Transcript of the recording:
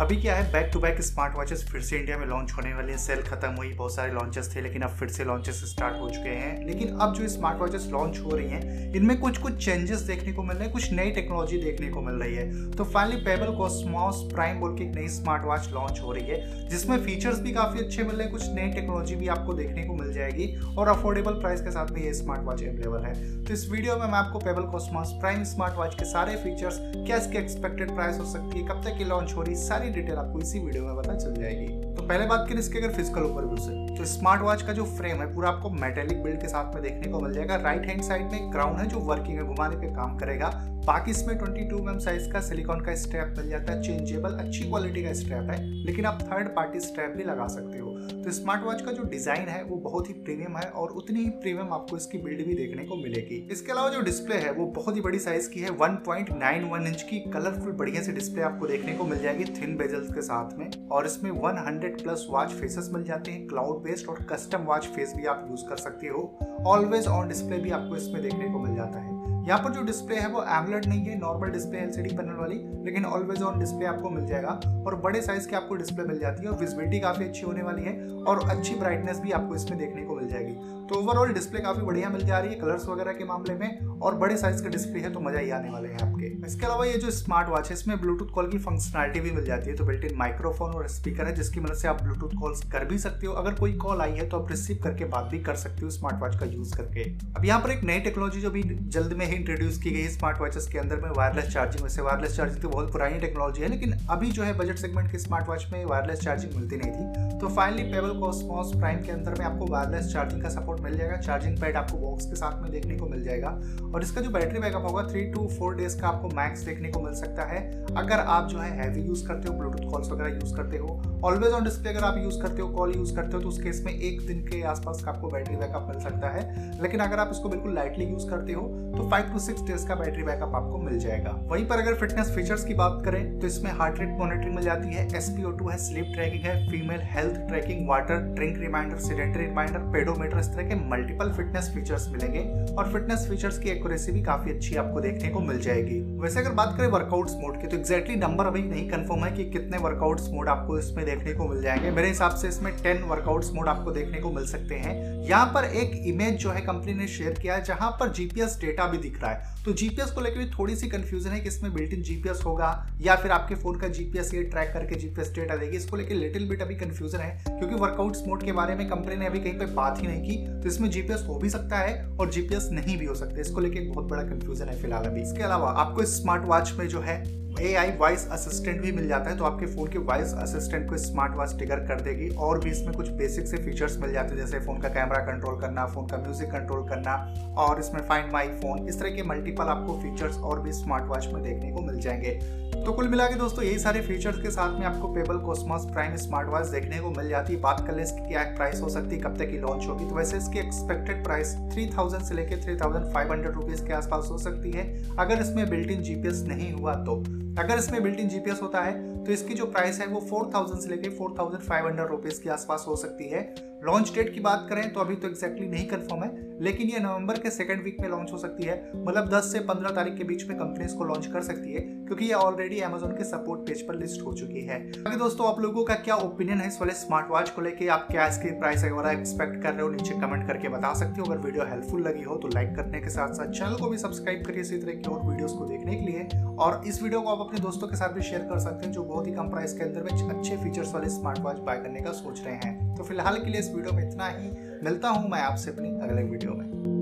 अभी क्या है back to back smart watches फिर से इंडिया में लॉन्च होने वाले हैं। सेल खत्म हुई, बहुत सारे लॉन्चेस थे, लेकिन अब फिर से लॉन्चेस स्टार्ट हो चुके हैं। लेकिन अब जो स्मार्ट वॉचेस लॉन्च हो रही हैं, इनमें कुछ कुछ चेंजेस देखने को मिल रहे हैं, कुछ नई टेक्नोलॉजी देखने को मिल रही है। तो फाइनली पेबल कॉस्मॉस प्राइम बोल के एक नई स्मार्ट वॉच लॉन्च हो रही है, जिसमें फीचर्स भी काफ़ी अच्छे मिल रहे हैं, कुछ नई टेक्नोलॉजी भी आपको देखने को मिल जाएगी, और अफोर्डेबल प्राइस के साथ में ये स्मार्ट वॉच अवेलेबल है। तो इस वीडियो में मैं आपको Pebble Cosmos Prime smart watch के सारे फीचर्स क्या इसके एक्सपेक्टेड प्राइस हो सकती है, कब तक ये लॉन्च हो रही है, सारी डिटेल आपको इसी वीडियो में पता चल जाएगी। तो पहले बात करें इसके अगर फ़िज़िकल ओवरव्यू से तो स्मार्ट वॉच का जो फ्रेम है, पूरा आपको मेटेलिक बिल्ड के साथ में देखने को मिल जाएगा। राइट हैंड साइड में क्राउन है जो वर्किंग है, घुमाने पे काम करेगा। बाकी इसमें 22 टू mm साइज़ का सिलिकॉन का स्ट्रैप मिल जाता है चेंजेबल अच्छी क्वालिटी का स्ट्रैप है, लेकिन आप थर्ड पार्टी स्ट्रैप भी लगा सकते हो। तो स्मार्ट वॉच का जो डिज़ाइन है, वो बहुत ही प्रीमियम है और उतनी ही प्रीमियम आपको इसकी बिल्ड भी देखने को मिलेगी। इसके अलावा जो डिस्प्ले है, वो बहुत ही बड़ी साइज़ की है 1.91 इंच की कलरफुल बढ़िया से डिस्प्ले आपको देखने को मिल जाएगी थिन बेजल्स के साथ में और इसमें 100 प्लस वॉच फेसेस मिल जाते हैं क्लाउड बेस्ड और कस्टम वॉच फेस भी आप यूज़ कर सकते हो। ऑलवेज ऑन डिस्प्ले भी आपको इसमें देखने को मिल जाता है। यहाँ पर जो डिस्प्ले है वो एमलेट नहीं है नॉर्मल डिस्प्ले एलसीडी पैनल वाली, लेकिन ऑलवेज ऑन डिस्प्ले आपको मिल जाएगा। और बड़े साइज़ की आपको डिस्प्ले मिल जाती है और विजिबिलिटी काफ़ी अच्छी होने वाली है और अच्छी ब्राइटनेस भी आपको इसमें देखने को मिल जाएगी। तो ओवरऑल डिस्प्ले काफ़ी बढ़िया मिल जा रही है कलर्स वगैरह के मामले में और बड़े साइज़ का डिस्प्ले है तो मज़ा ही आने वाले हैं आपके। इसके अलावा ये जो स्मार्ट वॉच है, इसमें ब्लूटूथ कॉल की फंक्शनलिटी भी मिल जाती है। तो बिल्ट इन माइक्रोफोन और स्पीकर है, जिसकी मदद से आप ब्लूटूथ कॉल्स कर भी सकते हो। अगर कोई कॉल आई है तो आप रिसीव करके बात भी कर सकते हो स्मार्ट वॉच का यूज़ करके। अब यहाँ पर एक नई टेक्नोलॉजी जो भी जल्द में ही इंट्रोड्यूस की गई स्मार्ट वॉचेस के अंदर में वायरलेस चार्जिंग वैसे वायरलेस चार्जिंग तो बहुत पुरानी टेक्नोलॉजी है लेकिन अभी जो है बजट सेगमेंट की स्मार्ट वॉच में वायरलेस चार्जिंग मिलती नहीं थी। तो फाइनली पेबल कॉस्मॉस प्राइम के अंदर में आपको वायरलेस चार्जिंग का सपोर्ट मिल जाएगा। चार्जिंग पैड आपको बॉक्स के साथ में देखने को मिल जाएगा। और इसका जो बैटरी बैकअप होगा थ्री टू फोर डेज़ का आपको मैक्स देखने को मिल सकता है। अगर आप जो है हैवी यूज़ करते हो ब्लूटूथ कॉल्स वगैरह यूज़ करते हो ऑलवेज ऑन डिस्प्ले अगर आप यूज़ करते हो कॉल यूज़ करते हो तो उस केस में एक दिन के आसपास का आपको बैटरी बैकअप मिल सकता है। लेकिन अगर आप इसको बिल्कुल लाइटली यूज़ करते हो तो फाइव टू सिक्स डेज़ का बैटरी बैकअप आपको मिल जाएगा। वहीं पर अगर फिटनेस फीचर्स की बात करें तो इसमें हार्ट रेट मॉनिटरिंग मिल जाती है टू है स्लीप ट्रैकिंग है female health tracking water drink reminder sedentary reminder pedometer इस तरह के मल्टीपल फिटनेस फीचर्स मिलेंगे। और फिटनेस फीचर्स की एक्यूरेसी भी काफ़ी अच्छी आपको देखने को मिल जाएगी। वैसे अगर बात करें वर्कआउट्स मोड की तो एक्जैक्टली नंबर अभी नहीं कंफर्म है कि कितने वर्कआउट्स मोड आपको इसमें देखने को मिल जाएँगे। मेरे हिसाब से इसमें टेन वर्कआउट्स मोड आपको देखने को मिल सकते हैं। यहाँ पर एक इमेज जो है कंपनी ने शेयर किया है, जहाँ पर जीपीएस डेटा भी दिख रहा है। तो जीपीएस को लेकर भी थोड़ी सी कंफ्यूजन है कि इसमें बिल्ट इन जीपीएस होगा, या फिर आपके फ़ोन का जीपीएस ये ट्रैक करके जीपीएस डेटा देगी। इसको लेकर लिटिल बिट अभी कंफ्यूजन है, क्योंकि वर्कआउट्स मोड के बारे में कंपनी ने अभी कहीं पे बात ही नहीं की। तो इसमें जीपीएस हो भी सकता है और जीपीएस नहीं भी हो सकता इसको लेकर बहुत बड़ा कंफ्यूजन है फ़िलहाल अभी। इसके अलावा आपको स्मार्ट वॉच में जो है ए आई वॉइस असिस्टेंट भी मिल जाता है तो आपके फ़ोन के वॉइस असिस्टेंट को स्मार्ट वॉच टिगर कर देगी और भी इसमें कुछ बेसिक से फीचर्स मिल जाते हैं, जैसे फ़ोन का कैमरा कंट्रोल करना फ़ोन का म्यूज़िक कंट्रोल करना और इसमें फाइंड माई फ़ोन इस तरह के मल्टीपल आपको फीचर्स और भी स्मार्ट वॉच में देखने को मिल जाएँगे। तो कुल मिला के दोस्तों, यही सारे फीचर्स के साथ में आपको Pebble Cosmos Prime smart watch देखने को मिल जाती है। बात कर ले इसकी क्या प्राइस हो सकती है, कब तक की लॉन्च होगी तो वैसे इसकी एक्सपेक्टेड प्राइस 3000 से लेकर 3500 रुपीस के आसपास हो सकती है। अगर इसमें बिल्ट इन जीपीएस नहीं हुआ तो। अगर इसमें बिल्ट इन जीपीएस होता है तो इसकी जो प्राइस है वो 4000 से लेकर 4500 रुपीस के आसपास हो सकती है। लॉन्च डेट की बात करें तो अभी तो एक्जैक्टली नहीं कंफर्म है, लेकिन ये नवंबर के सेकंड वीक में लॉन्च हो सकती है। मतलब 10 से 15 तारीख के बीच में कंपनी इसको लॉन्च कर सकती है, क्योंकि ये ऑलरेडी अमेजोन के सपोर्ट पेज पर लिस्ट हो चुकी है। आगे दोस्तों, आप लोगों का क्या ओपिनियन है इस वाले स्मार्ट वॉच को लेकर आप क्या इसकी प्राइस वगैरह एक्सपेक्ट कर रहे हो? नीचे कमेंट करके बता सकते हो। अगर वीडियो हेल्पफुल लगी हो तो लाइक करने के साथ साथ चैनल को भी सब्सक्राइब करिए इसी तरह की और वीडियोस को देखने के लिए। और इस वीडियो को आप अपने दोस्तों के साथ भी शेयर कर सकते हैं, जो बहुत ही कम प्राइस के अंदर में अच्छे फीचर्स वाले स्मार्ट वॉच बाय करने का सोच रहे हैं। तो फ़िलहाल के लिए इस वीडियो में इतना ही। मिलता हूँ मैं आपसे अपनी अगले वीडियो में।